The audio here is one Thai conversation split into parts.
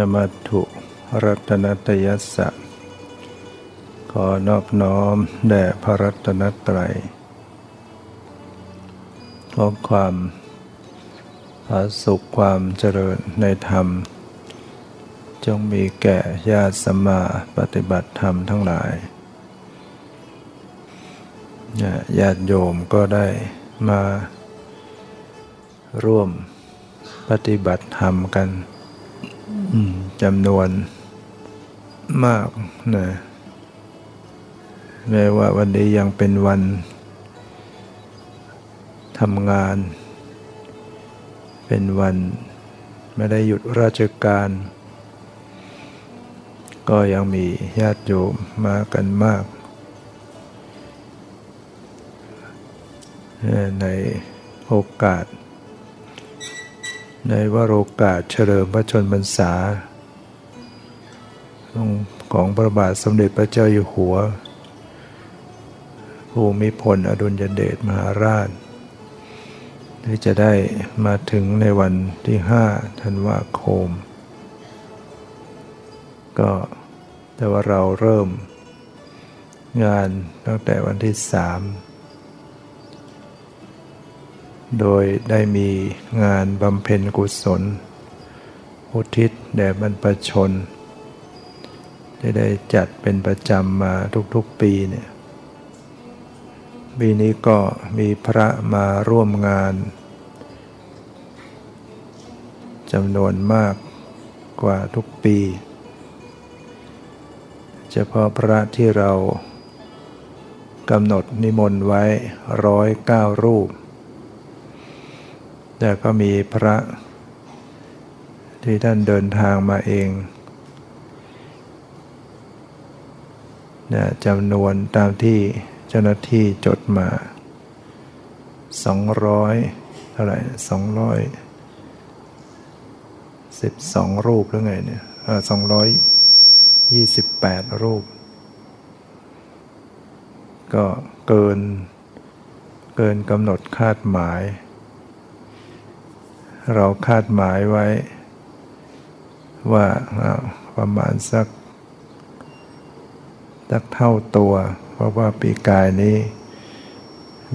นมัตถุรัตนตยัสสะ ขอนอบน้อมแด่พระรัตนตรัยขอความผาสุขความเจริญในธรรม จงมีแก่ญาติสมมาปฏิบัติธรรมทั้งหลายญาติโยมก็ได้มาร่วมปฏิบัติธรรมกัน จำนวนมากนะแม้ว่าวันนี้ยังเป็นวันทำงาน เป็นวันไม่ได้หยุดราชการ ก็ยังมีญาติโยมมากันมาก ในโอกาส ในวโรกาสเฉลิมพระชนมพรรษา ของพระบาทสมเด็จพระเจ้าอยู่หัว ภูมิพลอดุลยเดชมหาราช ที่จะได้มาถึงในวันที่ห้าธันวาคม ก็แต่ว่าเราเริ่มงานตั้งแต่วันที่สาม โดยได้มีงานบำเพ็ญกุศล อุทิศแด่บรรพชน ที่ได้จัดเป็นประจำมาทุกๆปีเนี่ยปีนี้ก็มีพระมาร่วมงานจำนวนมากกว่าทุกปี เฉพาะพระที่เรากำหนดนิมนต์ไว้ร้อยเก้ารูป แต่ก็มีพระที่ท่านเดินทางมาเองนะจำนวนตามที่เจ้าหน้าที่จดมา 200 เท่าไหร่200 12 รูปหรือไงเนี่ยเออ228รูป ก็เกินเกินกำหนดคาดหมาย เราคาดหมายไว้ ว่าประมาณสักสักเท่าตัว เพราะว่าปีกายนี้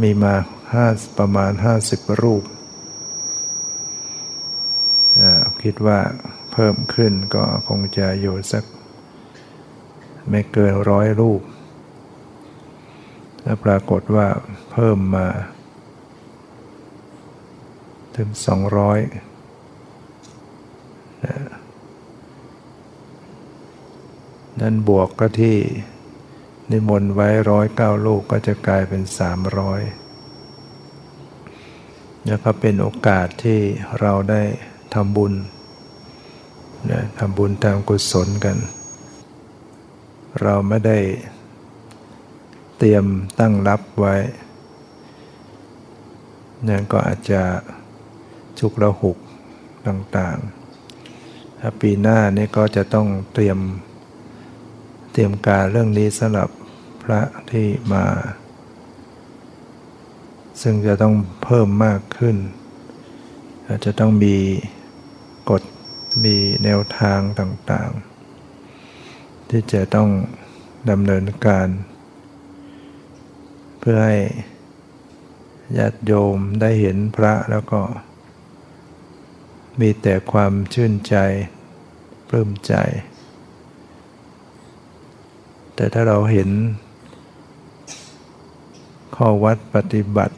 มีมาห้าประมาณห้าสิบรูป คิดว่าเพิ่มขึ้นก็คงจะอยู่สัก ไม่เกินร้อยรูปถ้าปรากฏว่าเพิ่มมา ถึงสองร้อยนั่นบวกก็ที่นิมนต์ไว้ร้อยเก้าลูกก็จะกลายเป็นสามร้อยแล้วก็เป็นโอกาสที่เราได้ทำบุญนะทำบุญตามกุศลกัน เราไม่ได้เตรียมตั้งรับไว้นั่นก็อาจจะ ฉุกระหุกต่างๆ ถ้าปีหน้านี่ก็จะต้องเตรียมเตรียมการเรื่องนี้สำหรับพระที่มา ซึ่งจะต้องเพิ่มมากขึ้น อาจจะต้องมีกฎมีแนวทางต่างๆ ที่จะต้องดำเนินการ เพื่อให้ญาติโยมได้เห็นพระแล้วก็ มีแต่ความชื่นใจปลื้มใจ แต่ถ้าเราเห็น ข้อวัดปฏิบัติ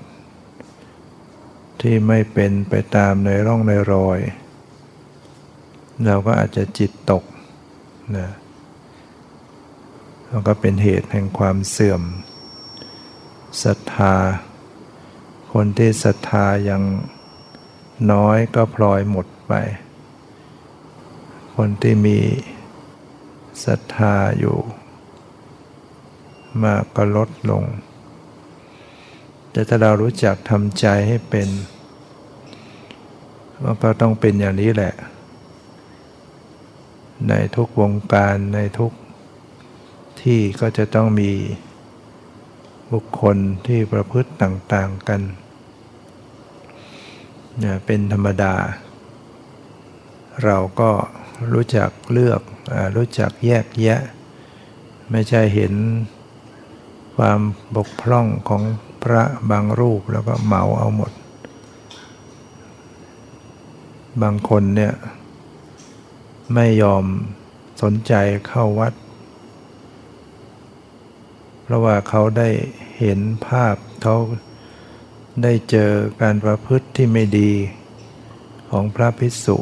ที่ไม่เป็นไปตามในร่องในรอย เราก็อาจจะจิตตกนะแล้วก็เป็นเหตุแห่งความเสื่อมศรัทธา คนที่ศรัทธายัง น้อยก็พลอยหมดไป คนที่มีศรัทธาอยู่ มากก็ลดลง แต่ถ้าเรารู้จักทำใจให้เป็นมันก็ต้องเป็นอย่างนี้แหละ ในทุกวงการในทุกที่ก็จะต้องมีบุคคลที่ประพฤติต่าง ๆ กัน เป็นธรรมดา เราก็รู้จักเลือกรู้จักแยกแยะ ไม่ใช่เห็นความบกพร่องของพระบางรูปแล้วก็เหมาเอาหมด บางคนเนี่ยไม่ยอมสนใจเข้าวัด เพราะว่าเขาได้เห็นภาพเขา ได้เจอการประพฤติที่ไม่ดีของพระภิกษุ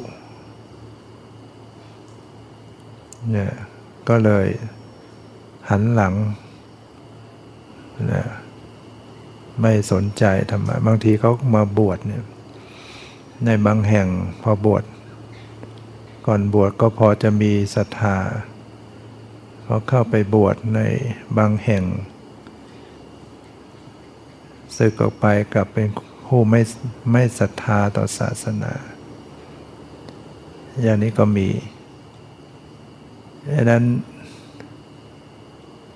เนี่ยก็เลยหันหลังนะไม่สนใจธรรมะบางทีเขามาบวชเนี่ยในบางแห่งพอบวชก่อนบวชก็พอจะมีศรัทธาพอเข้าไปบวชในบางแห่ง สึกออกไปกลับเป็นผู้ไม่ไม่ศรัทธาต่อศาสนา อย่างนี้ก็มีดังนั้น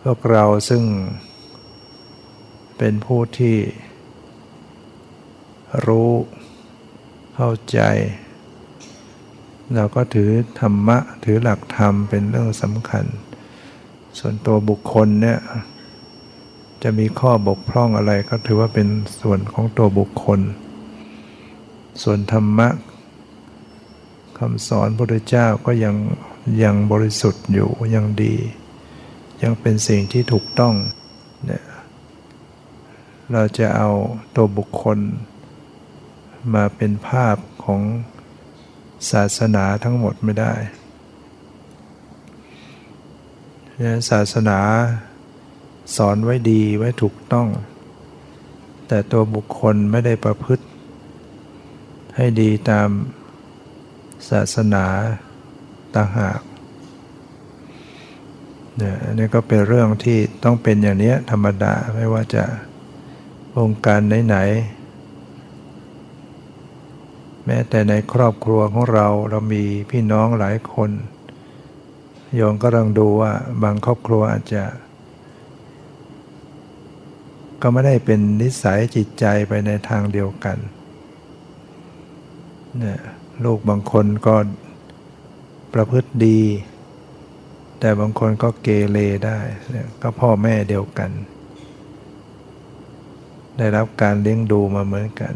พวกเราซึ่งเป็นผู้ที่รู้เข้าใจ เราก็ถือธรรมะ ถือหลักธรรมเป็นเรื่องสำคัญ ส่วนตัวบุคคลเนี่ย จะมีข้อบกพร่องอะไรก็ถือว่าเป็นส่วนของตัวบุคคล ส่วนธรรมะคำสอนพระพุทธเจ้าก็ยังยังบริสุทธิ์อยู่ยังดี ยังเป็นสิ่งที่ถูกต้องเนี่ยเราจะเอาตัวบุคคล มาเป็นภาพของศาสนาทั้งหมดไม่ได้ศาสนา สอนไว้ดีไว้ถูกต้อง แต่ตัวบุคคลไม่ได้ประพฤติ ให้ดีตามศาสนาต่างหากเนี่ยอันนี้ก็เป็นเรื่องที่ต้องเป็นอย่างนี้ธรรมดาไม่ว่าจะองค์การไหนๆแม้แต่ในครอบครัวของเราเรามีพี่น้องหลายคน โยมก็ลองดูว่าบางครอบครัวอาจจะ ก็ไม่ได้เป็นนิสัยจิตใจไปในทางเดียวกันเนี่ยลูกบางคนก็ประพฤติดี แต่บางคนก็เกเรได้ก็พ่อแม่เดียวกัน ได้รับการเลี้ยงดูมาเหมือนกัน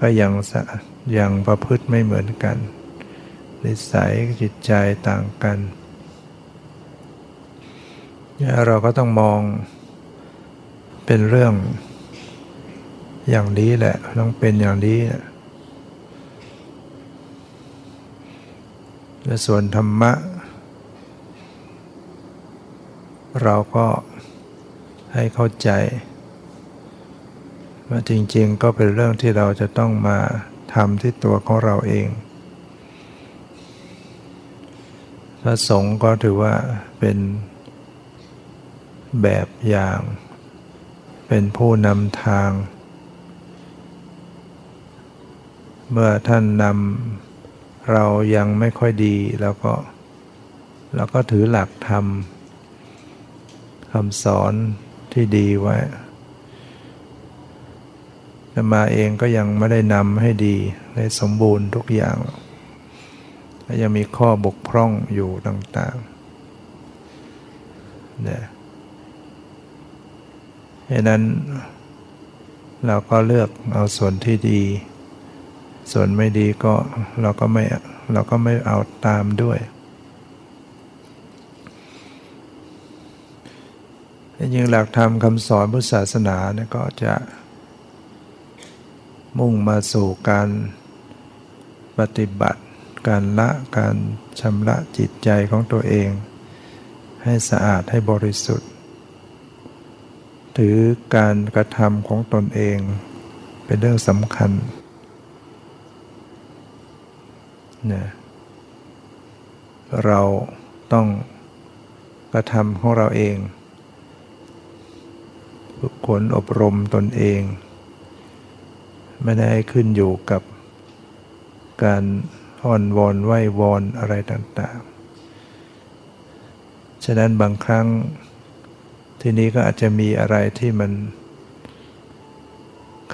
ก็ยังยังประพฤติไม่เหมือนกัน นิสัยจิตใจต่างกัน เราก็ต้องมองเป็นเรื่องอย่างนี้แหละ ต้องเป็นอย่างนี้แหละและส่วนธรรมะ เราก็ให้เข้าใจว่าจริงๆก็เป็นเรื่องที่เราจะต้องมาทำที่ตัวของเราเอง พระสงฆ์ก็ถือว่าเป็น แบบอย่าง เป็นผู้นำทาง เมื่อท่านนำเรายังไม่ค่อยดีแล้วก็เราก็ถือหลักธรรมคำสอนที่ดีไว้แต่มาเองก็ยังไม่ได้นำให้ดีได้สมบูรณ์ทุกอย่างก็ยังมีข้อบกพร่องอยู่ต่างๆเนี่ย ดังนั้นเราก็เลือกเอาส่วนที่ดี ส่วนไม่ดีก็เราก็ไม่เราก็ไม่เอาตามด้วยยิ่งหลักธรรมคำสอนพุทธศาสนาเนี่ยก็จะมุ่งมาสู่การปฏิบัติ การละการชำระจิตใจของตัวเอง ให้สะอาดให้บริสุทธิ์ ถือการกระทำของตนเอง เป็นเรื่องสำคัญนะเราต้องกระทำของเราเองฝึกฝนอบรมตนเอง ไม่ได้ขึ้นอยู่กับการอ่อนวอนไหววอนอะไรต่างๆ ฉะนั้นบางครั้ง ทีนี้ก็อาจจะมีอะไรที่มัน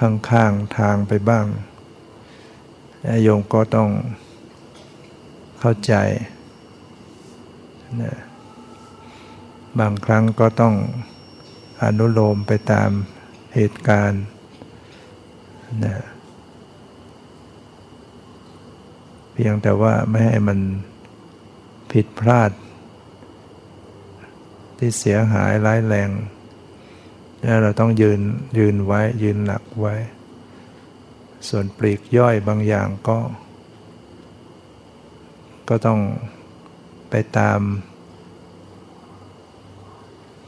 ข้างๆทางไปบ้างโยมก็ต้องเข้าใจนะบางครั้งก็ต้องอนุโลมไปตามเหตุการณ์นะเพียงแต่ว่าไม่ให้มันผิดพลาด ที่เสียหายร้ายแรงเราต้องยืนยืนไว้ยืนหลักไว้ ส่วนปลีกย่อยบางอย่างก็ ก็ต้องไปตาม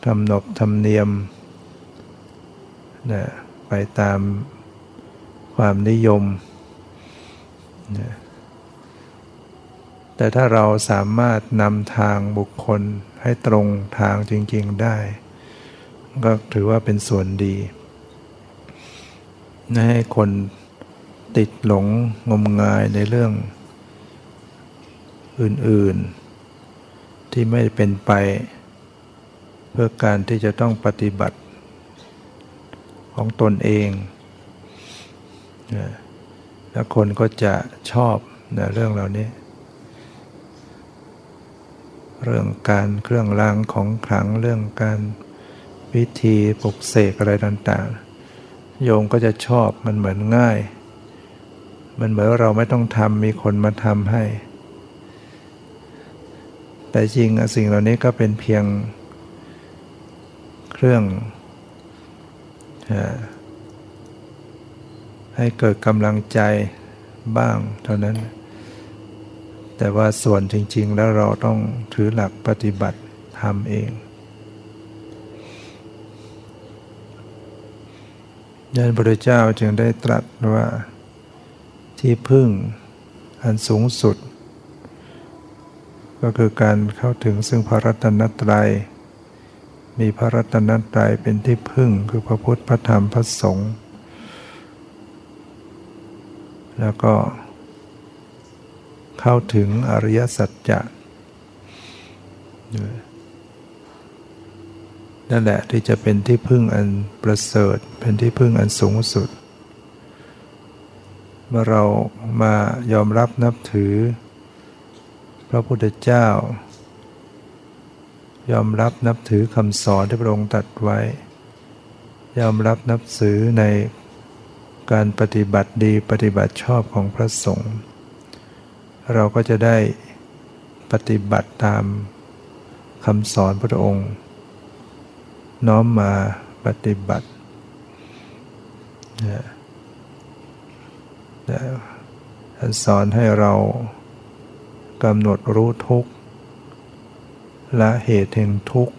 ทำนบทำเนียมนะไปตามความนิยมนะ แต่ถ้าเราสามารถนำทางบุคคลให้ตรงทางจริง ๆได้ ก็ถือว่าเป็นส่วนดีไม่ให้คนติดหลงงมงายในเรื่องอื่น ๆ ที่ไม่เป็นไป เพื่อการที่จะต้องปฏิบัติของตนเองแล้วคนก็จะชอบนะเรื่องเหล่านี้ เรื่องการเครื่องรางของขลังเรื่องการวิธีปลุกเสกอะไรต่างๆ โยมก็จะชอบมันเหมือนง่าย มันเหมือนเราไม่ต้องทำมีคนมาทำให้ แต่จริงสิ่งเหล่านี้ก็เป็นเพียงเครื่องให้เกิดกำลังใจบ้างเท่านั้น แต่ว่าส่วนจริง ๆ แล้วเราต้องถือหลักปฏิบัติทำเองยันพระเจ้าจึงได้ตรัสว่าที่พึ่งอันสูงสุด ก็คือการเข้าถึงซึ่งพระรัตนตรัย มีพระรัตนตรัยเป็นที่พึ่งคือพระพุทธพระธรรมพระสงฆ์แล้วก็ เข้าถึงอริยสัจจะนั่นแหละที่จะเป็นที่พึ่งอันประเสริฐ เป็นที่พึ่งอันสูงสุด เมื่อเรามายอมรับนับถือ พระพุทธเจ้า ยอมรับนับถือคำสอนที่พระองค์ตรัสไว้ ยอมรับนับถือในการปฏิบัติดีปฏิบัติชอบของพระสงฆ์ เราก็จะได้ปฏิบัติตามคำสอนพระองค์ น้อมมาปฏิบัติท่านสอนให้เรากำหนดรู้ทุกข์ละเหตุแห่งทุกข์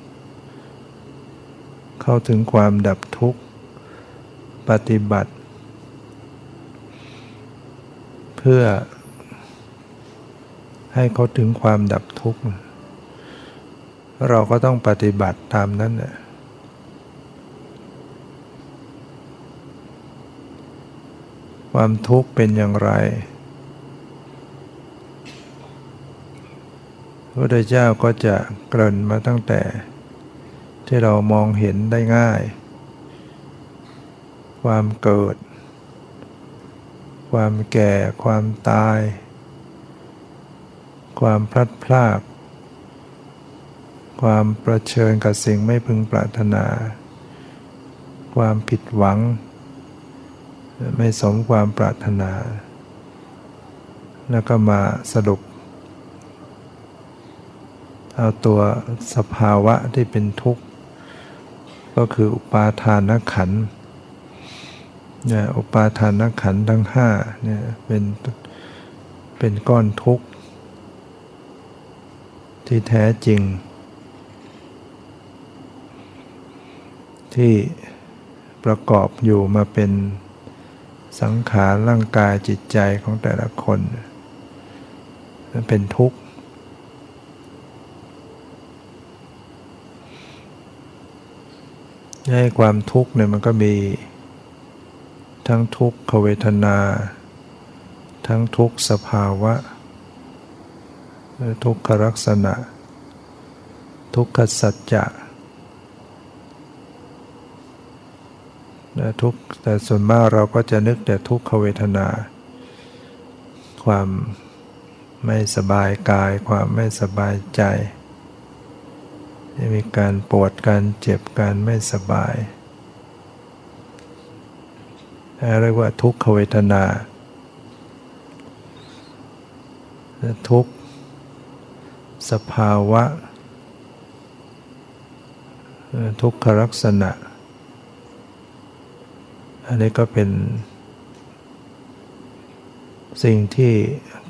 เข้าถึงความดับทุกข์ ปฏิบัติ เพื่อ ให้เขาถึงความดับทุกข์ เราก็ต้องปฏิบัติตามนั้นแหละความทุกข์เป็นอย่างไรพุทธเจ้าก็จะเกริ่นมาตั้งแต่ที่เรามองเห็นได้ง่าย ความเกิด ความแก่ ความตาย ความพลัดพราก ความประเชิญกับสิ่งไม่พึงปรารถนา ความผิดหวัง ไม่สมความปรารถนา แล้วก็มาสรุป เอาตัวสภาวะที่เป็นทุกข์ ก็คืออุปาทานขันเนี่ยอุปาทานขันทั้งห้าเนี่ยเป็นเป็นก้อนทุกข์ ที่แท้จริง ที่ประกอบอยู่มาเป็นสังขารร่างกายจิตใจของแต่ละคนเป็นทุกข์ ให้ความทุกข์เนี่ยมันก็มีทั้งทุกขเวทนา ทั้งทุกสภาวะ ทุกขลักษณะ ทุกขสัจจะทุกแต่ส่วนมากเราก็จะนึกแต่ทุกขเวทนา ความไม่สบายกาย ความไม่สบายใจจะมีการปวดการเจ็บการไม่สบายเรียกว่าทุกขเวทนา ทุก สภาวะ ทุกขลักษณะ อันนี้ก็เป็น สิ่งที่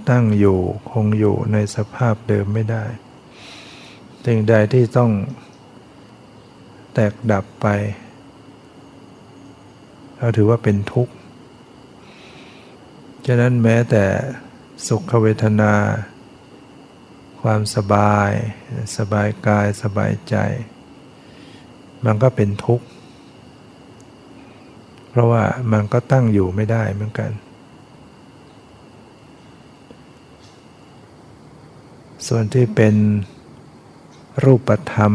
ตั้งอยู่คงอยู่ในสภาพเดิมไม่ได้ สิ่งใดที่ต้องแตกดับไปเราถือว่าเป็นทุกข์ ฉะนั้นแม้แต่สุขเวทนา ความสบาย สบายกายสบายใจ มันก็เป็นทุกข์ เพราะว่ามันก็ตั้งอยู่ไม่ได้เหมือนกัน ส่วนที่เป็นรูปธรรม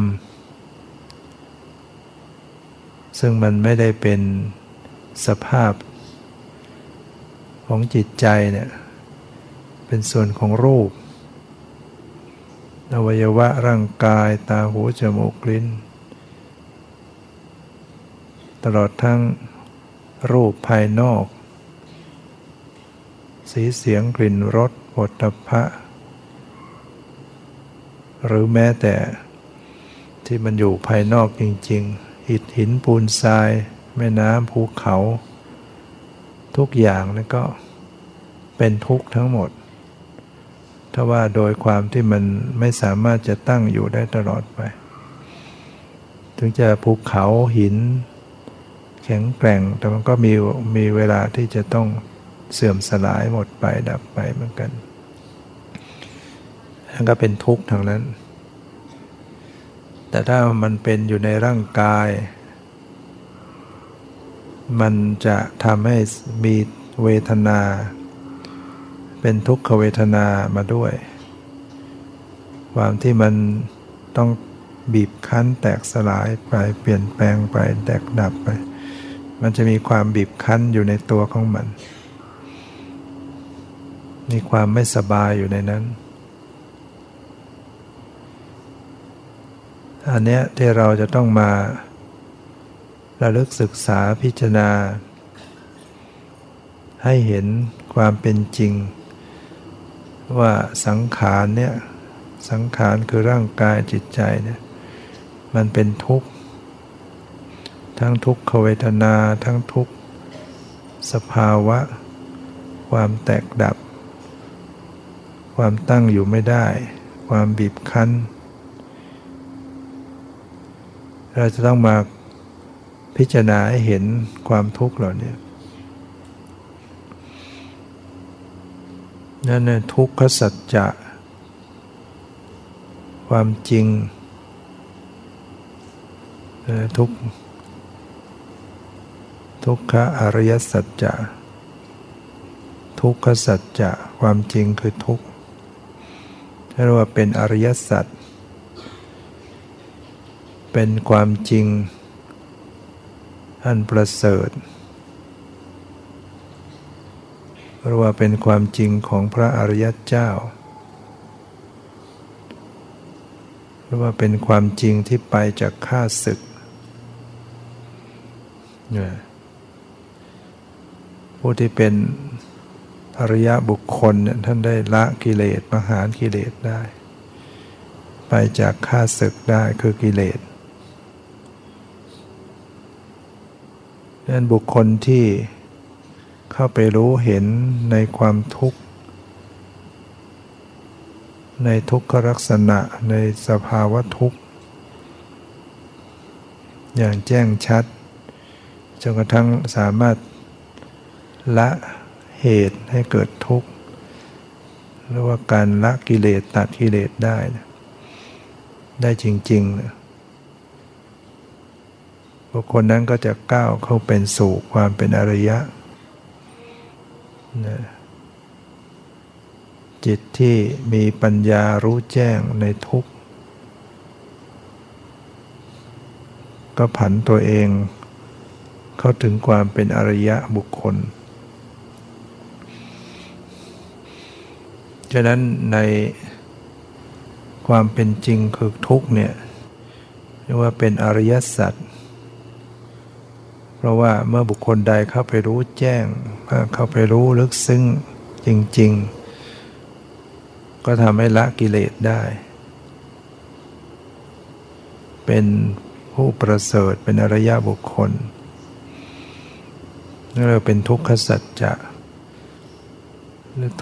ซึ่งมันไม่ได้เป็นสภาพของจิตใจเนี่ยเป็นส่วนของรูป อวัยวะร่างกายตาหูจมูกลิ้น ตลอดทั้งรูปภายนอก สีเสียงกลิ่นรสผลตภะหรือแม้แต่ที่มันอยู่ภายนอกจริง ๆ หิดหินปูนทราย แม่น้ำภูเขา ทุกอย่างนั่นก็เป็นทุกข์ทั้งหมด ถ้าว่าโดยความที่มันไม่สามารถจะตั้งอยู่ได้ตลอดไป ถึงจะภูเขาหิน แข็งแกร่ง แต่มันก็มีมีเวลาที่จะต้องเสื่อมสลายหมดไปดับไปเหมือนกันนั่นก็เป็นทุกข์ทางนั้น แต่ถ้ามันเป็นอยู่ในร่างกาย มันจะทำให้มีเวทนา เป็นทุกขเวทนามาด้วย ความที่มันต้องบีบคั้นแตกสลายไปเปลี่ยนแปลงไปแตกดับไป มันจะมีความบีบคั้นอยู่ในตัวของมัน มีความไม่สบายอยู่ในนั้น อันเนี้ยที่เราจะต้องมาระลึกศึกษาพิจารณา ให้เห็นความเป็นจริง ว่าสังขารเนี่ยสังขารคือร่างกายจิตใจเนี่ยมันเป็นทุกข์ ทั้งทุกขเวทนา ทั้งทุกสภาวะ ความแตกดับ ความตั้งอยู่ไม่ได้ ความบีบคั้น เราจะต้องมาพิจารณาให้เห็นความทุกข์เหล่านี้ นั่นนะทุกขสัจจะ ความจริงทุกทุกขอริยสัจจะ ทุกขสัจจะความจริงคือทุกข์เรียกว่าเป็นอริยสัจเป็นความจริงอันประเสริฐ หรือว่าเป็นความจริงของพระอริยเจ้าหรือว่าเป็นความจริงที่ไปจากข้าศึกผู้ที่เป็นอริยบุคคลเนี่ยท่านได้ละกิเลสมหารกิเลสได้ ไปจากข้าศึกได้คือกิเลสนั้นบุคคลที่ เข้าไปรู้เห็นในความทุกข์ ในทุกขลักษณะในสภาวะทุกข์ อย่างแจ้งชัดจนกระทั่งสามารถละเหตุให้เกิดทุกข์หรือว่าการละกิเลสตัดกิเลสได้ ได้จริงๆบุคคลนั้นก็จะก้าวเข้าเป็นสู่ความเป็นอริยะ จิตที่มีปัญญารู้แจ้งในทุกข์ ก็ผันตัวเอง เข้าถึงความเป็นอริยะบุคคล ฉะนั้นในความเป็นจริงคือทุกเนี่ยเรียกว่าเป็นอริยสัจ ราะว่าเมื่อบุคคลใดเข้าไปรู้แจ้ง เข้าไปรู้ลึกซึ้งจริง ๆ ก็ทำให้ละกิเลสได้ เป็นผู้ประเสริฐเป็นอริยบุคคลนั่นเราเป็นทุกขสัจจะ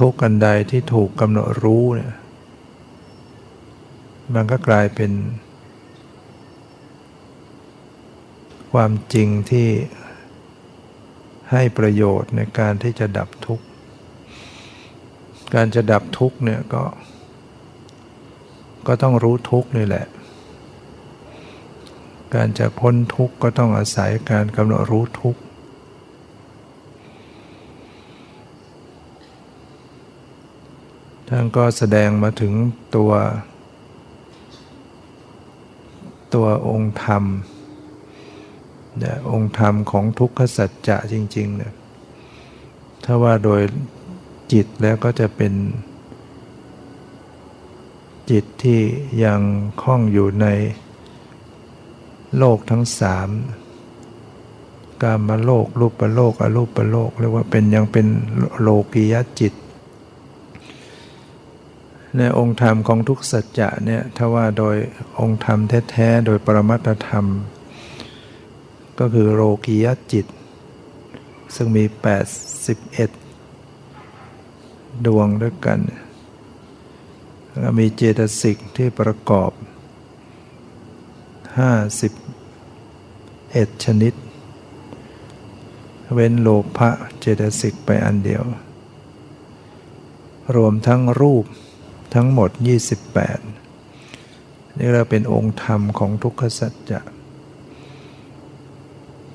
ทุกกันใดที่ถูกกำหนดรู้เนี่ยมันก็กลายเป็น ความจริงที่ให้ประโยชน์ในการที่จะดับทุกข์ การจะดับทุกข์เนี่ยก็ ก็ต้องรู้ทุกข์นี่แหละ การจะพ้นทุกข์ก็ต้องอาศัยการกำหนดรู้ทุกข์ ท่านก็แสดงมาถึงตัว ตัวองค์ธรรม นี่ยองค์ธรรมของทุกขสัจจะจริงๆเนี่ยถ้าว่าโดยจิตแล้วก็จะเป็น จิตที่ยังคล้องอยู่ในโลกทั้งสามกามโลกรูปโลกอรูปโลกเรียกว่าเป็นยังเป็นโลกียจิต ในองค์ธรรมของทุกสัจจะเนี่ยถ้าว่าโดยองค์ธรรมแท้ๆโดยปรมัตธรรม ก็คือโลกียจิต ซึ่งมี 81 ดวงด้วยกัน แล้วมีเจตสิกที่ประกอบ 51 ชนิด เว้นโลภะเจตสิกไปอันเดียว รวมทั้งรูปทั้งหมด 28 นี่เราเป็นองค์ธรรมของทุกขสัจจะ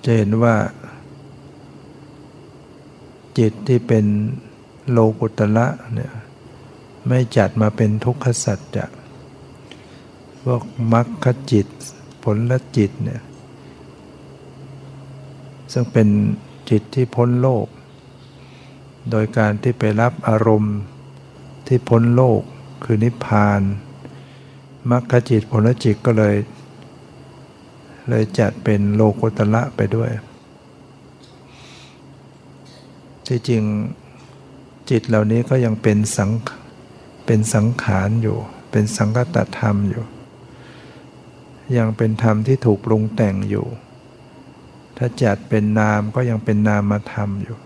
จะเห็นว่า จิตที่เป็นโลกุตละเนี่ยไม่จัดมาเป็นทุกขสัจจะพวกมรรคจิต ผลละจิตเนี่ยซึ่งเป็นจิตที่พ้นโลก โดยการที่ไปรับอารมณ์ที่พ้นโลกคือนิพพานมรรคจิตผลจิตก็เลย เลยจัดเป็นโลกุตละไปด้วย ที่จริงจิตเหล่านี้ก็ยังเป็นสังเป็นสังขารอยู่ เป็นสังกตธรรมอยู่ ยังเป็นธรรมที่ถูกปรุงแต่งอยู่ ถ้าจัดเป็นนามก็ยังเป็นนามธรรมอยู่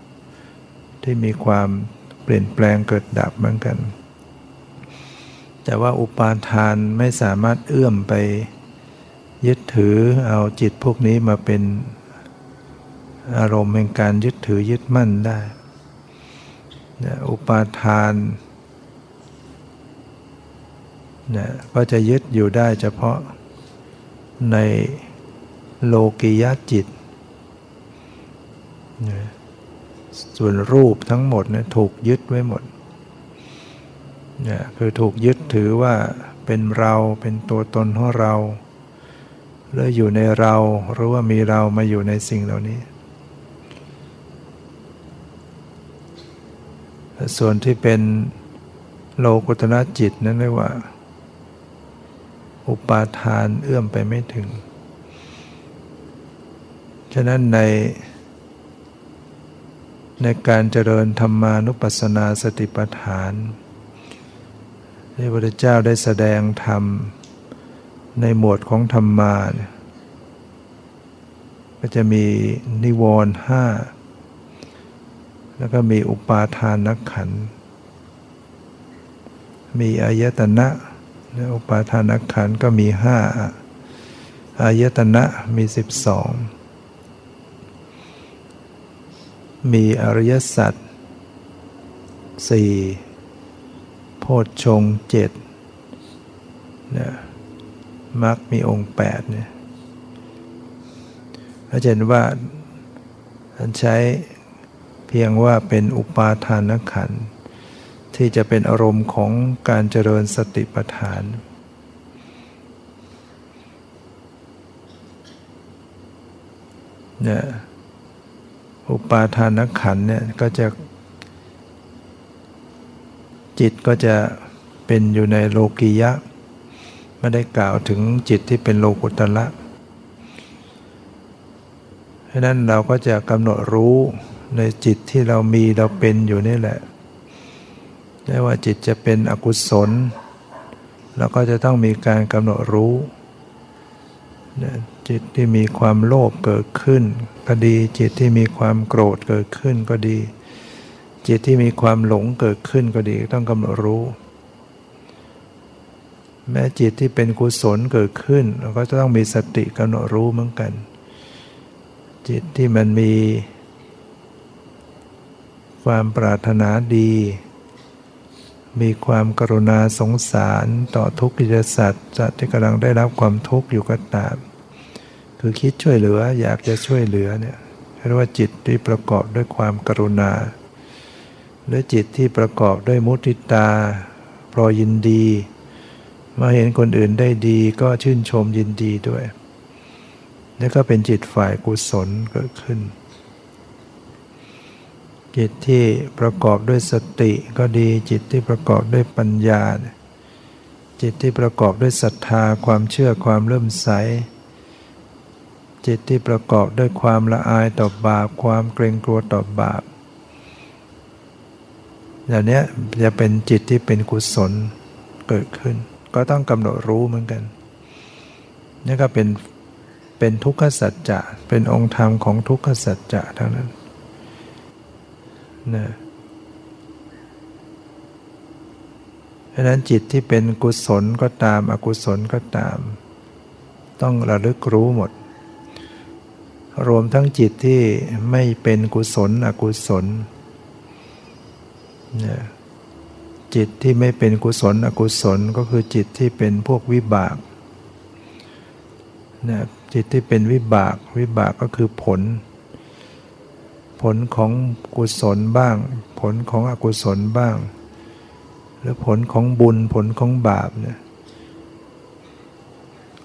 ที่มีความเปลี่ยนแปลงเกิดดับเหมือนกัน แต่ว่าอุปาทานไม่สามารถเอื้อมไป ยึดถือเอาจิตพวกนี้มาเป็นอารมณ์แห่งการยึดถือยึดมั่นได้ อุปาทานนี่ก็จะยึดอยู่ได้เฉพาะในโลกิยะจิตส่วนรูปทั้งหมดนี่ถูกยึดไว้หมดนี่คือถูกยึดถือว่าเป็นเราเป็นตัวตนของเรา หรืออยู่ในเราหรือว่ามีเรามาอยู่ในสิ่งเหล่านี้ ส่วนที่เป็นโลกุตระจิตนั้นเรียกว่า อุปาทานเอื้อมไปไม่ถึง ฉะนั้นใน ในการเจริญธรรมานุปัสสนาสติปัฏฐาน ที่พระพุทธเจ้าได้แสดงธรรม ในหมวดของธรรมาเนี่ยก็จะมีนิวรณ์ห้าแล้วก็มีอุปาทานนักขัน มีอายตนะและอุปาทานนักขันก็มีห้าอายตนะมีสิบสองมีอริยสัจสี่โพชฌงเจ็ดเนี่ย มักมีองค์แปดเนี่ยเราเห็นว่าท่านใช้เพียงว่าเป็นอุปาทานขันที่จะเป็นอารมณ์ของการเจริญสติปัฏฐาน เนี่ย อุปาทานขันเนี่ยก็จะจิตก็จะเป็นอยู่ในโลกียะ ไม่ได้กล่าวถึงจิตที่เป็นโลกุตละเพราะนั้นเราก็จะกำหนดรู้ในจิตที่เรามีเราเป็นอยู่นี่แหละไม่ว่าจิตจะเป็นอกุศลเราก็จะต้องมีการกำหนดรู้จิตที่มีความโลภเกิดขึ้น ก็ดี จิตที่มีความโกรธเกิดขึ้นก็ดี จิตที่มีความหลงเกิดขึ้นก็ดี ต้องกำหนดรู้ แม้จิตที่เป็นกุศลเกิดขึ้น เราก็จะต้องมีสติกำหนดรู้เหมือนกัน จิตที่มันมี ความปรารถนาดี มีความกรุณาสงสารต่อทุกขิจสัตว์สัตว์ที่กำลังได้รับความทุกข์อยู่ก็ตาม คือคิดช่วยเหลืออยากจะช่วยเหลือเนี่ยเรียกว่าจิตที่ประกอบด้วยความกรุณา หรือจิตที่ประกอบด้วยมุติตาพรอยินดี มาเห็นคนอื่นได้ดีก็ชื่นชมยินดีด้วยนี่ก็เป็นจิตฝ่ายกุศลเกิดขึ้น จิตที่ประกอบด้วยสติก็ดี จิตที่ประกอบด้วยปัญญา จิตที่ประกอบด้วยศรัทธาความเชื่อความเริ่มใส จิตที่ประกอบด้วยความละอายต่อบาป ความเกรงกลัวต่อบาปอย่างนี้จะเป็นจิตที่เป็นกุศลเกิดขึ้น ก็ต้องกำหนดรู้เหมือนกันนี่ก็เป็นเป็นทุกขสัจจะเป็นองค์ธรรมของทุกขสัจจะทั้งนั้นนะเพราะนั้นจิตที่เป็นกุศลก็ตาม อกุศลก็ตาม ต้องระลึกรู้หมด รวมทั้งจิตที่ไม่เป็นกุศล อกุศลนะ จิตที่ไม่เป็นกุศลอกุศลก็คือจิตที่เป็นพวกวิบากนะจิตที่เป็นวิบากวิบากก็คือผล ผลของกุศลบ้าง ผลของอกุศลบ้าง หรือผลของบุญผลของบาปเนี่ย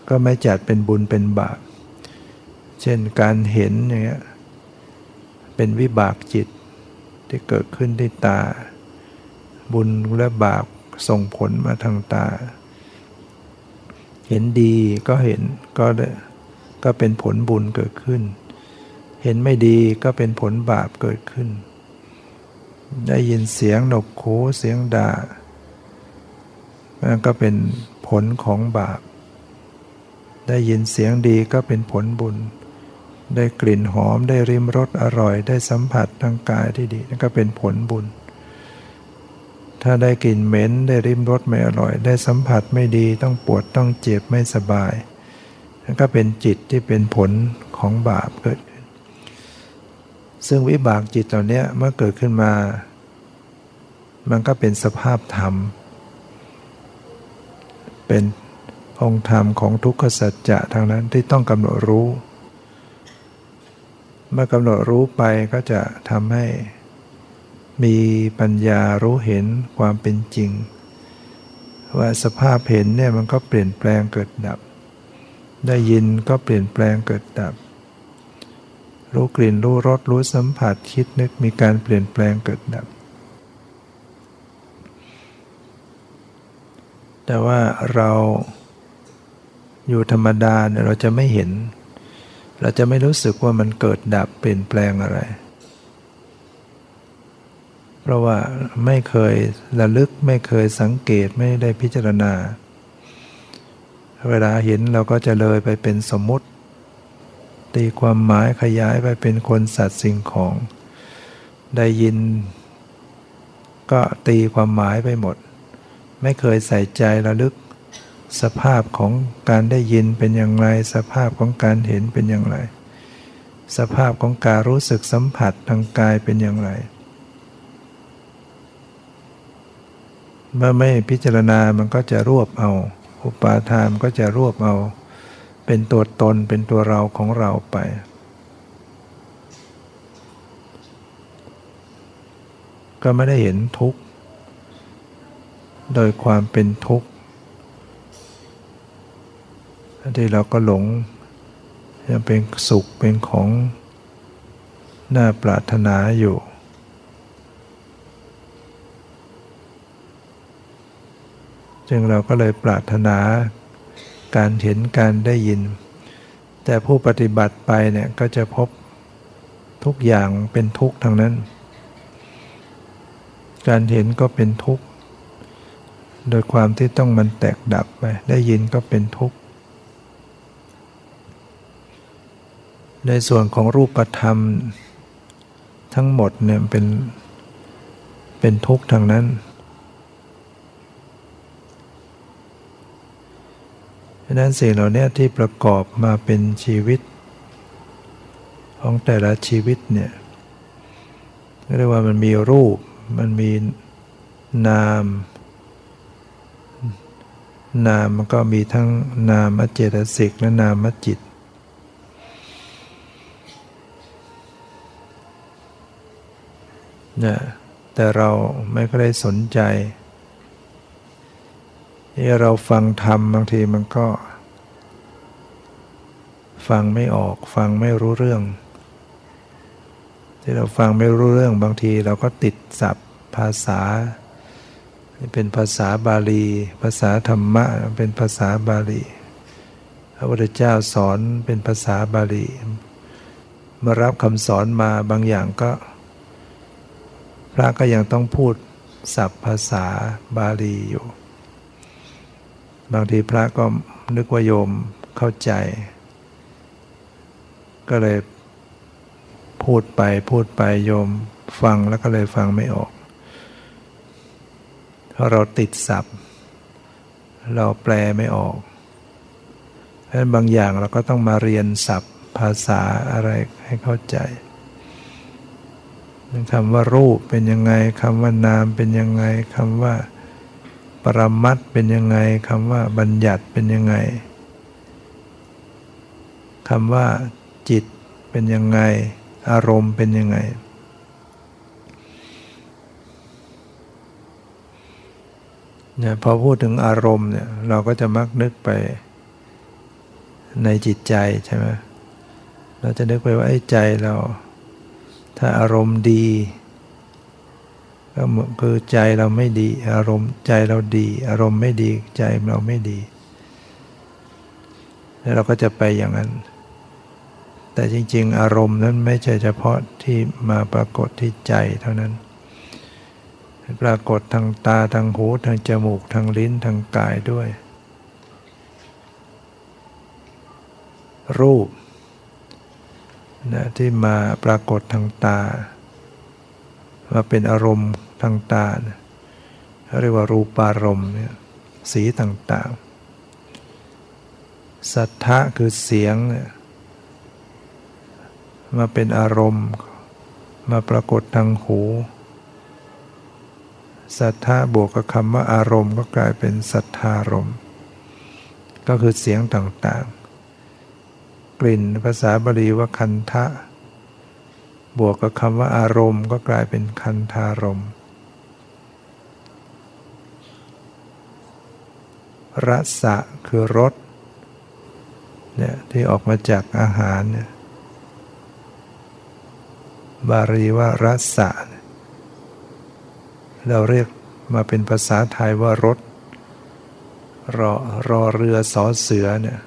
ก็ไม่จัดเป็นบุญเป็นบาป เช่นการเห็นอย่างเงี้ยเป็นวิบากจิตที่เกิดขึ้นที่ตา บุญและบาปส่งผลมาทางตา เห็นดีก็เห็นก็ก็เป็นผลบุญเกิดขึ้น เห็นไม่ดีก็เป็นผลบาปเกิดขึ้น ได้ยินเสียงหนกหูเสียงด่ามันก็เป็นผลของบาป ได้ยินเสียงดีก็เป็นผลบุญ ได้กลิ่นหอมได้ริมรสอร่อย ได้สัมผัสทางกายที่ดีนั่นก็เป็นผลบุญ ถ้าได้กลิ่นเหม็นได้ริมรสไม่อร่อย ได้สัมผัสไม่ดีต้องปวดต้องเจ็บไม่สบายก็เป็นจิตที่เป็นผลของบาปเกิดขึ้น ซึ่งวิบากจิตเหล่านี้เมื่อเกิดขึ้นมา มันก็เป็นสภาพธรรม เป็นองค์ธรรมของทุกขสัจจะทางนั้นที่ต้องกำหนดรู้ เมื่อกำหนดรู้ไปก็จะทำให้ มีปัญญารู้เห็นความเป็นจริง ว่าสภาพเห็นเนี่ยมันก็เปลี่ยนแปลงเกิดดับ ได้ยินก็เปลี่ยนแปลงเกิดดับ รู้กลิ่นรู้รสรู้สัมผัสคิดนึกมีการเปลี่ยนแปลงเกิดดับ แต่ว่าเราอยู่ธรรมดาเนี่ยเราจะไม่เห็น เราจะไม่รู้สึกว่ามันเกิดดับเปลี่ยนแปลงอะไร เพราะว่าไม่เคยระลึกไม่เคยสังเกตไม่ได้พิจารณา เวลาเห็นเราก็จะเลยไปเป็นสมมติ ตีความหมายขยายไปเป็นคนสัตว์สิ่งของ ได้ยิน ก็ตีความหมายไปหมด ไม่เคยใส่ใจระลึก สภาพของการได้ยินเป็นอย่างไร สภาพของการเห็นเป็นอย่างไร สภาพของการรู้สึกสัมผัสทางกายเป็นอย่างไร เมื่อไม่พิจารณามันก็จะรวบเอา อุปาทานก็จะรวบเอา เป็นตัวตนเป็นตัวเราของเราไป ก็ไม่ได้เห็นทุกข์ โดยความเป็นทุกข์ที่เราก็หลงยังเป็นสุขเป็นของน่าปรารถนาอยู่ จึงเราก็เลยปรารถนาการเห็นการได้ยิน แต่ผู้ปฏิบัติไปเนี่ยก็จะพบทุกอย่างเป็นทุกข์ทั้งนั้น การเห็นก็เป็นทุกข์ โดยความที่ต้องมันแตกดับไป ได้ยินก็เป็นทุกข์ ในส่วนของรูปธรรม ทั้งหมดเนี่ยเป็นเป็นทุกข์ทางนั้น ดังนั้นสิ่งเหล่านี้ที่ประกอบมาเป็นชีวิต ของแต่ละชีวิตเนี่ยเรียกว่ามันมีรูป มันมีนาม นามมันก็มีทั้งนามเจตสิกและนามจิตนะแต่เราไม่ก็ได้สนใจ ที่เราฟังธรรมบางทีมันก็ ฟังไม่ออก ฟังไม่รู้เรื่อง ที่เราฟังไม่รู้เรื่องบางทีเราก็ติดศัพท์ภาษาเป็นภาษาบาลี ภาษาธรรมะเป็นภาษาบาลีพระพุทธเจ้าสอนเป็นภาษาบาลีมารับคำสอนมาบางอย่างก็ พระก็ยังต้องพูดศัพท์ภาษาบาลีอยู่ บางทีพระก็นึกว่าโยมเข้าใจ ก็เลยพูดไปพูดไปโยมฟังแล้วก็เลยฟังไม่ออก เพราะเราติดศัพท์ เราแปลไม่ออก เพราะฉะนั้นบางอย่างเราก็ต้องมาเรียนศัพท์ภาษาอะไรให้เข้าใจคำว่ารูปเป็นยังไงคำว่านามเป็นยังไงคำว่าป รมัตเป็นยังไงคำว่าบัญญัติเป็นยังไงคำว่าจิตเป็นยังไง อารมณ์เป็นยังไง เนี่ยพอพูดถึงอารมณ์เนี่ยเราก็จะมักนึกไปในจิตใจใช่ไหมเราจะนึกไปว่าไอ้ใจเรา ถ้าอารมณ์ดี ก็คือใจเราไม่ดี อารมณ์ใจเราดี อารมณ์ไม่ดีใจเราไม่ดี แล้วเราก็จะไปอย่างนั้น แต่จริง ๆ อารมณ์นั้นไม่ใช่เฉพาะที่มาปรากฏที่ใจเท่านั้น ปรากฏทางตาทางหูทางจมูกทางลิ้นทางกายด้วย รูปนะที่มาปรากฏทางตามาเป็นอารมณ์ ทางตานะเรียกว่ารูปารมณ์เนี่ยสีต่างๆ สัทธะคือเสียงเนี่ยมาเป็นอารมณ์ มาปรากฏทางหู สัทธะบวกกับคำว่าอารมณ์ก็กลายเป็นสัทธารมณ์ก็คือเสียงต่างๆ กลิ่นภาษาบาลีว่าคันทะ บวกกับคำว่าอารมณ์ก็กลายเป็นคันธารม รสะคือรสเนี่ยที่ออกมาจากอาหารเนี่ยบาลีว่ารสะเราเรียกมาเป็นภาษาไทยว่ารสรอรอเรือสอเสือเนี่ย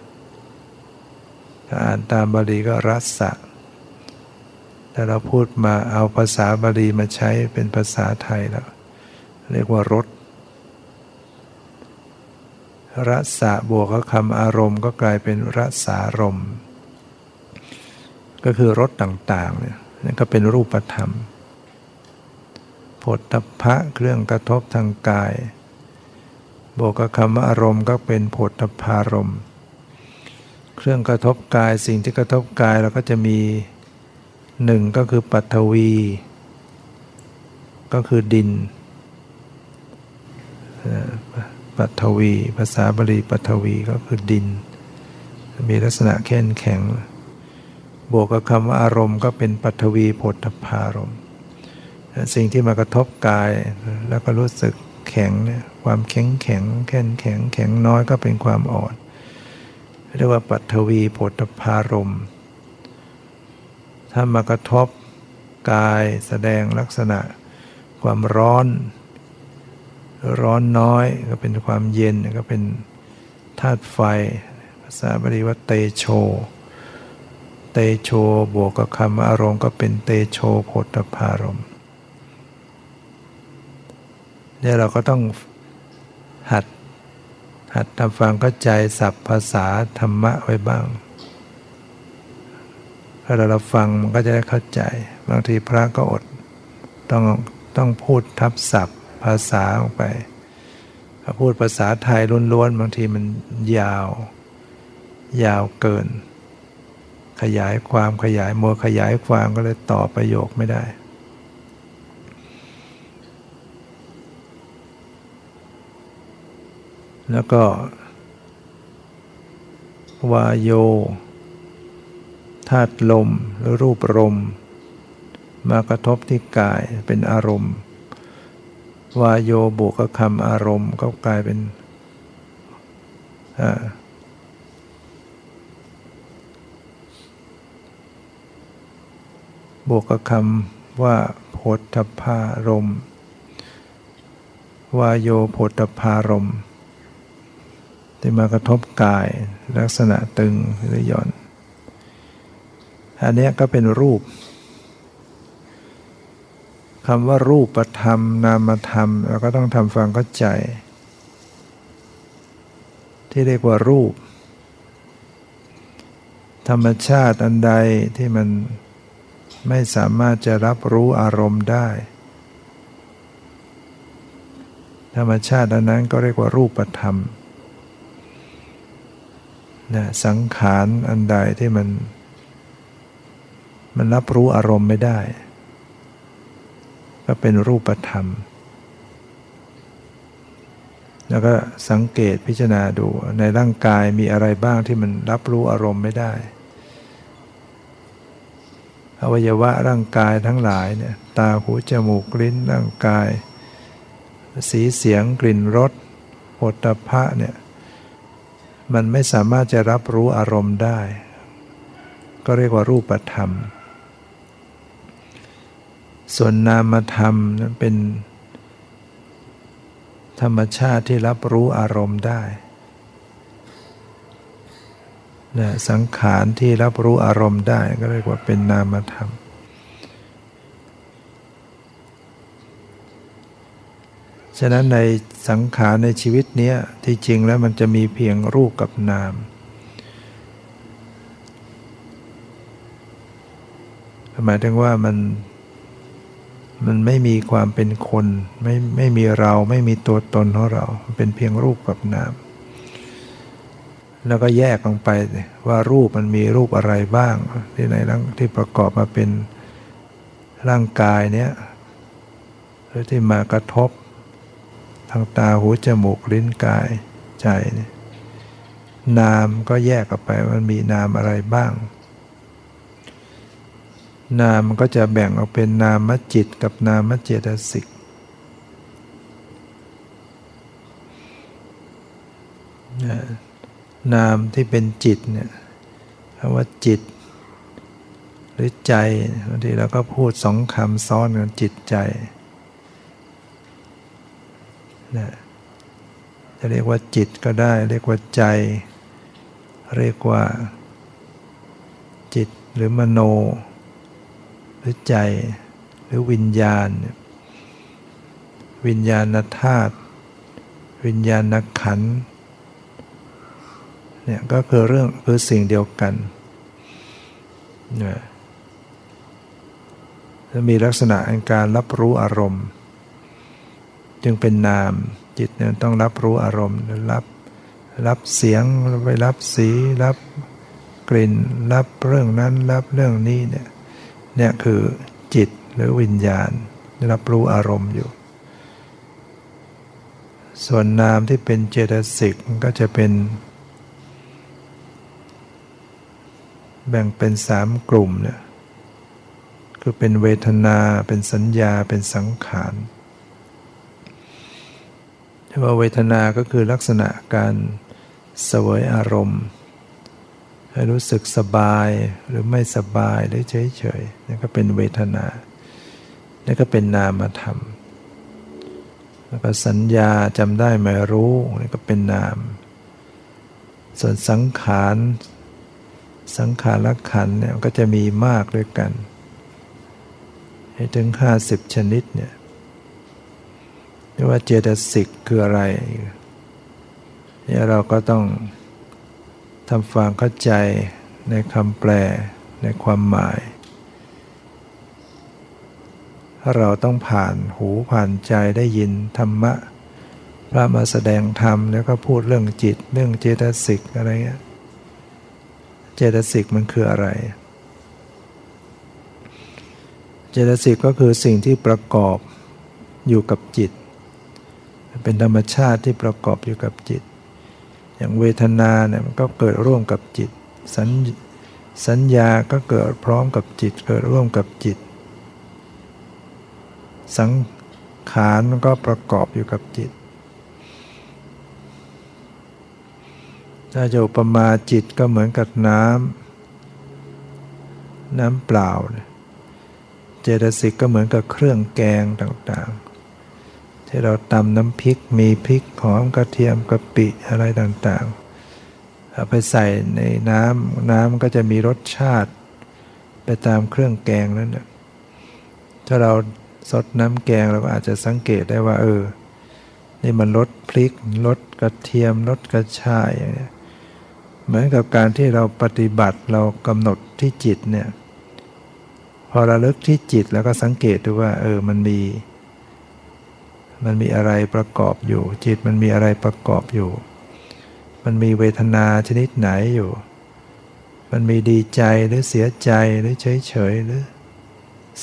ถ้าอ่านตามบาลีก็รัสสะแต่เราพูดมาเอาภาษาบาลีมาใช้เป็นภาษาไทยแล้ว เรียกว่ารส รัสะบวกกับคำอารมณ์ ก็กลายเป็นรัสารมก็คือรสต่างๆเนี่ยนั่นก็เป็นรูปธรรมผลตภะเครื่องกระทบทางกาย บวกกับคำอารมณ์ก็เป็นผลตภารมณ์เครื่องกระทบกายสิ่งที่กระทบกายเราก็จะมีหนึ่งก็คือปัทวี ก็คือดิน ปัทวี ภาษาบาลีปัทวีก็คือดิน มีลักษณะแข็งแข็ง บวกกับคำว่าอารมณ์ก็เป็นปัทวีโพธพารมสิ่งที่มากระทบกายแล้วก็รู้สึกแข็งเนี่ยความแข็งแข็งแข็งแข็งแข็งน้อยก็เป็นความอ่อนเรียกว่าปัทวีโพธพารมถ้ามากระทบกายแสดงลักษณะความร้อน ร้อนน้อยก็เป็นความเย็นก็เป็นธาตุไฟ ภาษาบาลีว่าเตโช เตโชบวกกับคำอารมณ์ก็เป็นเตโชโพธพารมเนี่ยเราก็ต้องหัดหัดทำฟังเข้าใจศัพท์ภาษาธรรมะไว้บ้างถ้าเราฟังมันก็จะได้เข้าใจ บางทีพระก็อดต้องต้องพูดทับศัพท์ ภาษาออกไปถ้าพูดภาษาไทยล้วนๆบางทีมันยาว ยาวเกิน ขยายความขยายโมขยายความก็เลยต่อประโยคไม่ได้ แล้วก็ วาโยธาตุลมหรือรูปลมมากระทบที่กายเป็นอารมณ์ วายโยบุกคำอารมณ์ก็กลายเป็นบวกคำว่าโพธพารมวายโยโพธพารมที่มากระทบกายลักษณะตึงหรือหย่อน อันนี้ก็เป็นรูป คำว่ารูปธรรม นามธรรมเราก็ต้องทำฟังเข้าใจ ที่เรียกว่ารูป ธรรมชาติอันใดที่มันไม่สามารถจะรับรู้อารมณ์ได้ ธรรมชาติอันนั้นก็เรียกว่ารูปธรรมนะสังขารอันใดที่มัน มันรับรู้อารมณ์ไม่ได้ ก็เป็นรูปธรรม แล้วก็สังเกตพิจารณาดูในร่างกายมีอะไรบ้างที่มันรับรู้อารมณ์ไม่ได้ อวัยวะร่างกายทั้งหลายเนี่ยตาหูจมูกลิ้นร่างกาย สีเสียงกลิ่นรสโผฏฐะเนี่ยมันไม่สามารถจะรับรู้อารมณ์ได้ ก็เรียกว่ารูปธรรม ส่วนนามธรรมนั้นเป็น ธรรมชาติที่รับรู้อารมณ์ได้นะสังขารที่รับรู้อารมณ์ได้ก็เรียกว่าเป็นนามธรรม ฉะนั้นในสังขารในชีวิตนี้ที่จริงแล้วมันจะมีเพียงรูปกับนาม หมายถึงว่ามัน มันไม่มีความเป็นคน ไม่ไม่มีเราไม่มีตัวตนของเรา เป็นเพียงรูปกับนามแล้วก็แยกลงไปว่ารูปมันมีรูปอะไรบ้าง ที่ในร่างที่ประกอบมาเป็นร่างกายเนี้ยหรือที่มากระทบ ทางตาหูจมูกลิ้นกายใจนี่นามก็แยกออกไปมันมีนามอะไรบ้าง นามก็จะแบ่งออกเป็นนามจิตกับนามเจตสิกนามที่เป็นจิตเนี่ยคำว่าจิต หรือใจบางทีเราก็พูดสองคำซ้อนกันจิตใจนะจะเรียกว่าจิตก็ได้ เรียกว่าใจ เรียกว่าจิตหรือมโน หรือใจหรือวิญญาณ วิญญาณธาตุวิญญาณขันเนี่ยก็คือเรื่องคือสิ่งเดียวกันเนี่ยจะมีลักษณะในการรับรู้อารมณ์ จึงเป็นนามจิตเนี่ยต้องรับรู้อารมณ์รับรับเสียงไปรับสีรับกลิ่น รับเรื่องนั้นรับเรื่องนี้เนี่ย เนี่ยคือจิตหรือวิญญาณรับรู้อารมณ์อยู่ ส่วนนามที่เป็นเจตสิกก็จะเป็น แบ่งเป็นสามกลุ่มเนี่ยคือเป็นเวทนาเป็นสัญญาเป็นสังขารที่ว่าเวทนาก็คือลักษณะการเสวยอารมณ์ ให้รู้สึกสบายหรือไม่สบายหรือเฉยๆนี่ก็เป็นเวทนานี่ก็เป็นนามธรรม แล้วก็สัญญาจำได้ไม่รู้นี่ก็เป็นนาม ส่วนสังขารสังขารขันเนี่ยก็จะมีมากด้วยกัน ให้ถึงห้าสิบชนิดเนี่ยเรียกว่าเจตสิกคืออะไรเนี่ยเราก็ต้อง ทำฟังเข้าใจในคำแปลในความหมายถ้าเราต้องผ่านหูผ่านใจได้ยินธรรมะ พระมาแสดงธรรมแล้วก็พูดเรื่องจิตเรื่องเจตสิกอะไรเงี้ย เจตสิกมันคืออะไร เจตสิกก็คือสิ่งที่ประกอบอยู่กับจิต เป็นธรรมชาติที่ประกอบอยู่กับจิต อย่างเวทนาเนี่ยมันก็เกิดร่วมกับจิต สัญสัญญาก็เกิดพร้อมกับจิต เกิดร่วมกับจิต สังขารก็ประกอบอยู่กับจิต ถ้าจะอุปมาจิตก็เหมือนกับน้ำน้ำเปล่า เจตสิกก็เหมือนกับเครื่องแกงต่างๆ ที่เราตำน้ำพริกมีพริกหอมกระเทียมกะปิอะไรต่างๆเอาไปใส่ในน้ำน้ำก็จะมีรสชาติ ไปตามเครื่องแกงนั้นนะถ้าเราสดน้ำแกงเราก็อาจจะสังเกตได้ว่า เออ นี่มันรสพริกรสกระเทียมรสกระชายอย่างนี้เหมือนกับการที่เราปฏิบัติเรากำหนดที่จิตเนี่ยพอระลึกที่จิตแล้วก็สังเกตดูว่า เออมันมี มันมีอะไรประกอบอยู่ จิตมันมีอะไรประกอบอยู่ มันมีเวทนาชนิดไหนอยู่ มันมีดีใจหรือเสียใจหรือเฉยเฉยหรือ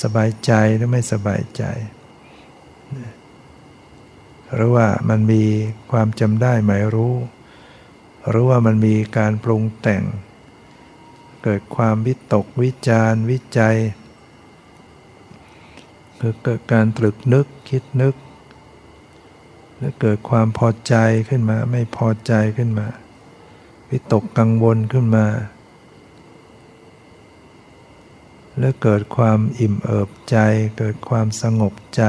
สบายใจหรือไม่สบายใจ หรือว่ามันมีความจำได้หมายรู้ หรือว่ามันมีการปรุงแต่ง เกิดความวิตกวิจารวิจัยคือเกิดการตรึกนึกคิดนึก หรือเกิดความพอใจขึ้นมา ไม่พอใจขึ้นมา วิตกกังวลขึ้นมา แล้วเกิดความอิ่มเอิบใจ เกิดความสงบใจ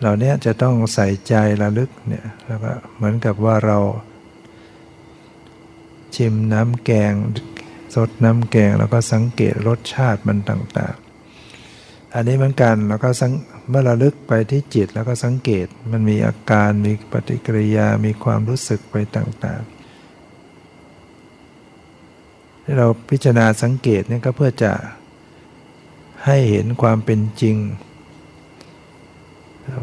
เหล่านี้จะต้องใส่ใจระลึกเนี่ยแล้วก็เหมือนกับว่าเรา ชิมน้ำแกงสดน้ำแกงแล้วก็สังเกตรสชาติมันต่าง ๆ อันนี้เหมือนกันแล้วก็สัง เมื่อระลึกไปที่จิตแล้วก็สังเกตมันมีอาการมีปฏิกิริยามีความรู้สึกไปต่างๆที่เราพิจารณาสังเกตนี่ก็เพื่อจะให้เห็นความเป็นจริง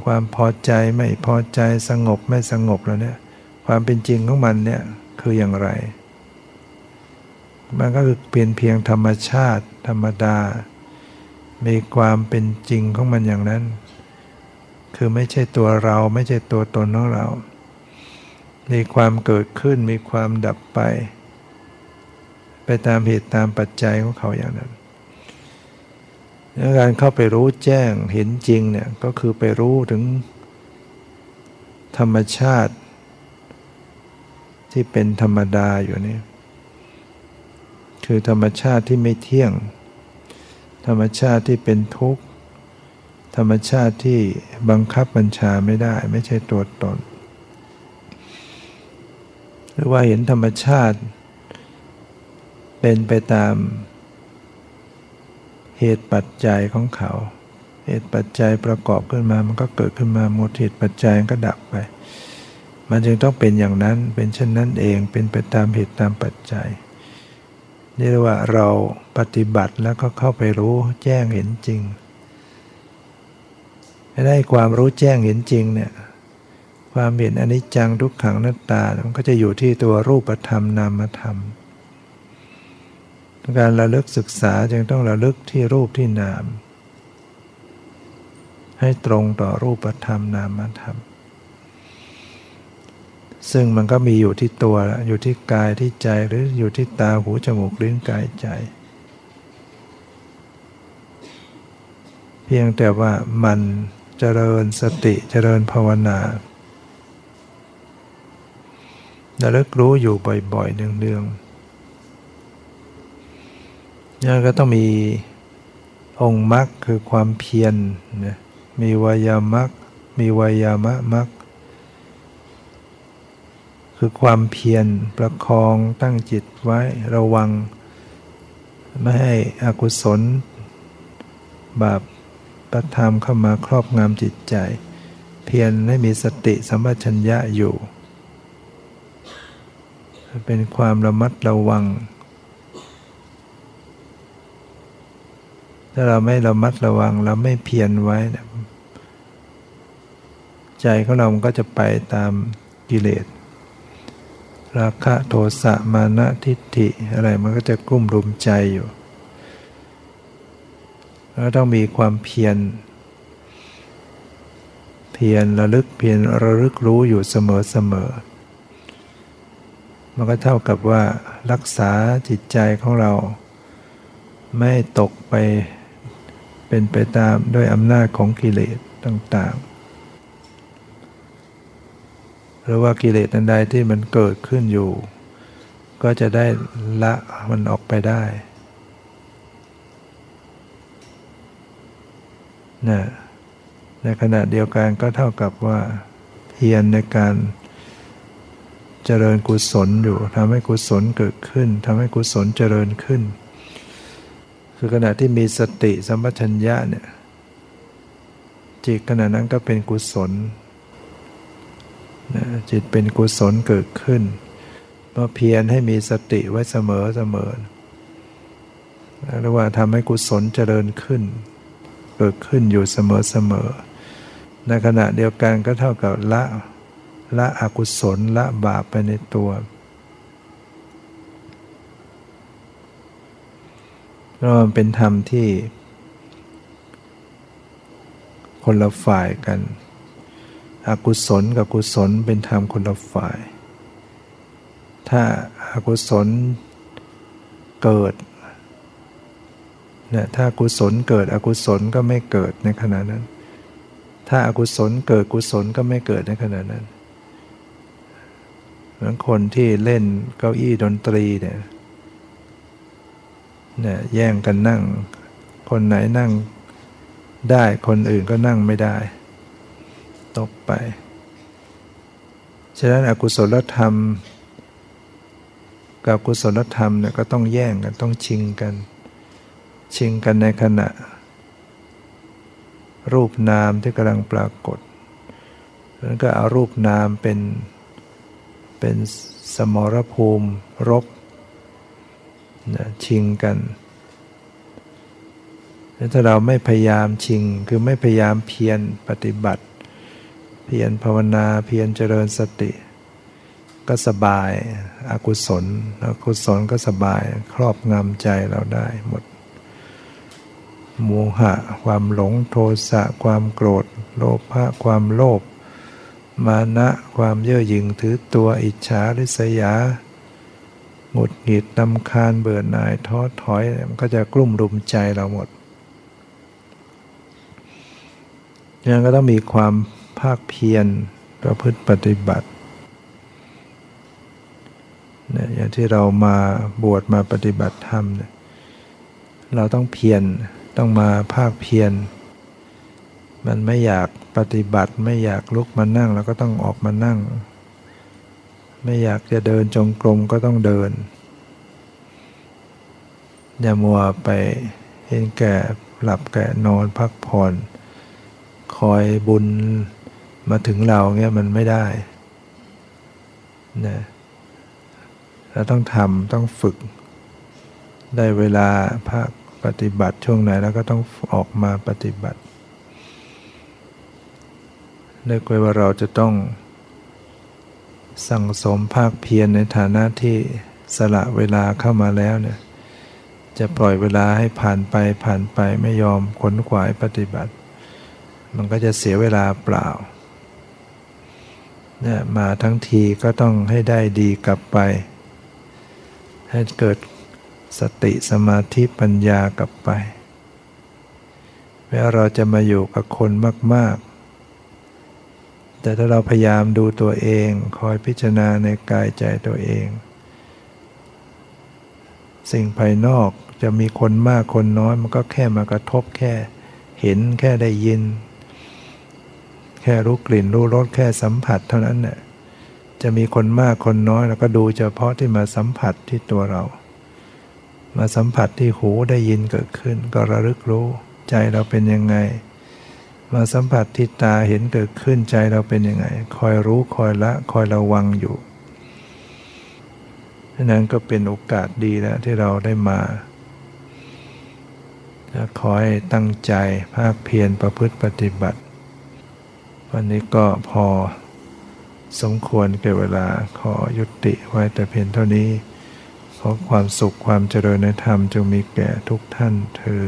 ความพอใจไม่พอใจสงบไม่สงบแล้วเนี่ยความเป็นจริงของมันเนี่ยคืออย่างไร มันก็คือเปลี่ยนเพียงธรรมชาติธรรมดา มีความเป็นจริงของมันอย่างนั้น คือไม่ใช่ตัวเราไม่ใช่ตัวตนของเรา มีความเกิดขึ้นมีความดับไป ไปตามเหตุตามปัจจัยของเขาอย่างนั้นการเข้าไปรู้แจ้งเห็นจริงเนี่ยก็คือไปรู้ถึงธรรมชาติ ที่เป็นธรรมดาอยู่นี่คือธรรมชาติที่ไม่เที่ยง ธรรมชาติที่เป็นทุกข์ ธรรมชาติที่บังคับบัญชาไม่ได้ไม่ใช่ตัวตน หรือว่าเห็นธรรมชาติ เป็นไปตาม เหตุปัจจัยของเขา เหตุปัจจัยประกอบขึ้นมามันก็เกิดขึ้นมาหมดเหตุปัจจัยก็ดับไป มันจึงต้องเป็นอย่างนั้นเป็นเช่นนั้นเองเป็นไปตามเหตุตามปัจจัย นี่เรียกว่าเราปฏิบัติแล้วก็เข้าไปรู้แจ้งเห็นจริง ได้ความรู้แจ้งเห็นจริงเนี่ยความเห็นอนิจจังทุกขังนัตตา มันก็จะอยู่ที่ตัวรูปธรรมนามธรรม การระลึกศึกษาจึงต้องระลึกที่รูปที่นาม ให้ตรงต่อรูปธรรมนามธรรม ซึ่งมันก็มีอยู่ที่ตัวอยู่ที่กายที่ใจหรืออยู่ที่ตาหูจมูกลิ้นกายใจ เพียงแต่ว่ามันเจริญสติเจริญภาวนาระลึกรู้อยู่บ่อยๆเนืองๆนี่ก็ต้องมีองค์มรรคคือความเพียรนะมีวายามรรคมีวายามะมักคืือความเพียรประคองตั้งจิตไว้ระวัง ไม่ให้อกุศล บาปประธรรมเข้ามาครอบงำจิตใจ เพียรให้มีสติสัมปชัญญะอยู่ เป็นความระมัดระวัง ถ้าเราไม่ระมัดระวังเราไม่เพียรไว้ ใจของเราก็จะไปตามกิเลส ราคะโทสะมานะทิฏฐิอะไรมันก็จะกลุ่มรุมใจอยู่แล้วต้องมีความเพียรเพียรระลึกเพียรระลึกรู้อยู่เสมอเสมอมันก็เท่ากับว่ารักษาจิตใจของเรา ไม่ตกไปเป็นไปตามด้วยอำนาจของกิเลสต่างๆ หรือว่ากิเลสอันใดที่มันเกิดขึ้นอยู่ ก็จะได้ละมันออกไปได้นะในขณะเดียวกันก็เท่ากับว่า เพียรในการเจริญกุศลอยู่ทำให้กุศลเกิดขึ้นทำให้กุศลเจริญขึ้น คือขณะที่มีสติสัมปชัญญะเนี่ยจิตขณะนั้นก็เป็นกุศล จิตเป็นกุศลเกิดขึ้นเมื่อเพียรให้มีสติไว้เสมอเสมอหรือว่าทำให้กุศลเจริญขึ้น เกิดขึ้นอยู่เสมอเสมอ ในขณะเดียวกันก็เท่ากับละละอกุศลละบาปไปในตัวแล้วมันเป็นธรรมที่คนละฝ่ายกัน อกุศลกับกุศลเป็นธรรมคนละฝ่าย ถ้าอากุศลเกิดเนี่ยถ้ากุศลเกิดอกุศลก็ไม่เกิดในขณะนั้น ถ้าอากุศลเกิดกุศลก็ไม่เกิดในขณะนั้นเหมือนคนที่เล่นเก้าอี้ดนตรีเนี่ยเนี่ยแย่งกันนั่ง คนไหนนั่งได้คนอื่นก็นั่งไม่ได้ ตกไป ฉะนั้นอกุศลธรรม กับกุศลธรรมเนี่ยก็ต้องแย่งกันต้องชิงกัน ชิงกันในขณะ รูปนามที่กำลังปรากฏแล้วก็เอารูปนามเป็นเป็นสมรภูมิรบนะชิงกันถ้าเราไม่พยายามชิง คือไม่พยายามเพียรปฏิบัติ เพียรภาวนาเพียรเจริญสติ ก็สบายอากุศลอกุศลก็สบายครอบงำใจเราได้หมดโมหะ ความหลงโทสะความโกรธ โลภะความโลภมานะความเย่อหยิ่งถือตัวอิจฉาริษยาหงุดหงิดนำคาญเบื่อหน่ายท้อถอยมันก็จะกลุ่มรุมใจเราหมดยังก็ต้องมีความาคเพียรประพฤติปฏิบัติเนี่ยอย่างที่เรามาบวชมาปฏิบัติธรรมเนี่ยเราต้องเพียรต้องมาภาคเพียรมันไม่อยากปฏิบัติไม่อยากลุกมานั่ง แล้วก็ต้องออกมานั่ง ไม่อยากจะเดินจงกรมก็ต้องเดิน อย่ามัวไปเห็นแก่หลับแก่นอนพักผ่อน คอยบุญ มาถึงเราเงี้ยมันไม่ได้นะเราต้องทำต้องฝึก ได้เวลาภาคปฏิบัติช่วงไหนแล้วก็ต้องออกมาปฏิบัติเรียกว่าเราจะต้อง สั่งสมภาคเพียรในฐานะที่สละเวลาเข้ามาแล้วเนี่ยจะปล่อยเวลาให้ผ่านไปผ่านไปไม่ยอมขนขวายปฏิบัติ มันก็จะเสียเวลาเปล่า เนี่ยมาทั้งทีก็ต้องให้ได้ดีกลับไป ให้เกิดสติสมาธิปัญญากลับไปแม้เราจะมาอยู่กับคนมาก ๆ แต่ถ้าเราพยายามดูตัวเอง คอยพิจารณาในกายใจตัวเอง สิ่งภายนอกจะมีคนมากคนน้อยมันก็แค่มากระทบแค่เห็นแค่ได้ยิน แค่รู้กลิ่นรู้รสแค่สัมผัสเท่านั้นเนี่ยจะมีคนมากคนน้อยเราก็ดูเฉพาะที่มาสัมผัสที่ตัวเรา มาสัมผัสที่หูได้ยินเกิดขึ้น ก็ระลึกรู้ใจเราเป็นยังไง มาสัมผัสที่ตาเห็นเกิดขึ้นใจเราเป็นยังไง คอยรู้คอยละคอยระวังอยู่นั้นก็เป็นโอกาสดีแล้วที่เราได้มาขอให้ตั้งใจภาคเพียรประพฤติปฏิบัติ วันนี้ก็พอสมควรเก่เวลาขอยุติไว้แต่เพียงเท่านี้ ขอความสุขความเจริญในธรรมจงมีแก่ทุกท่านเทอ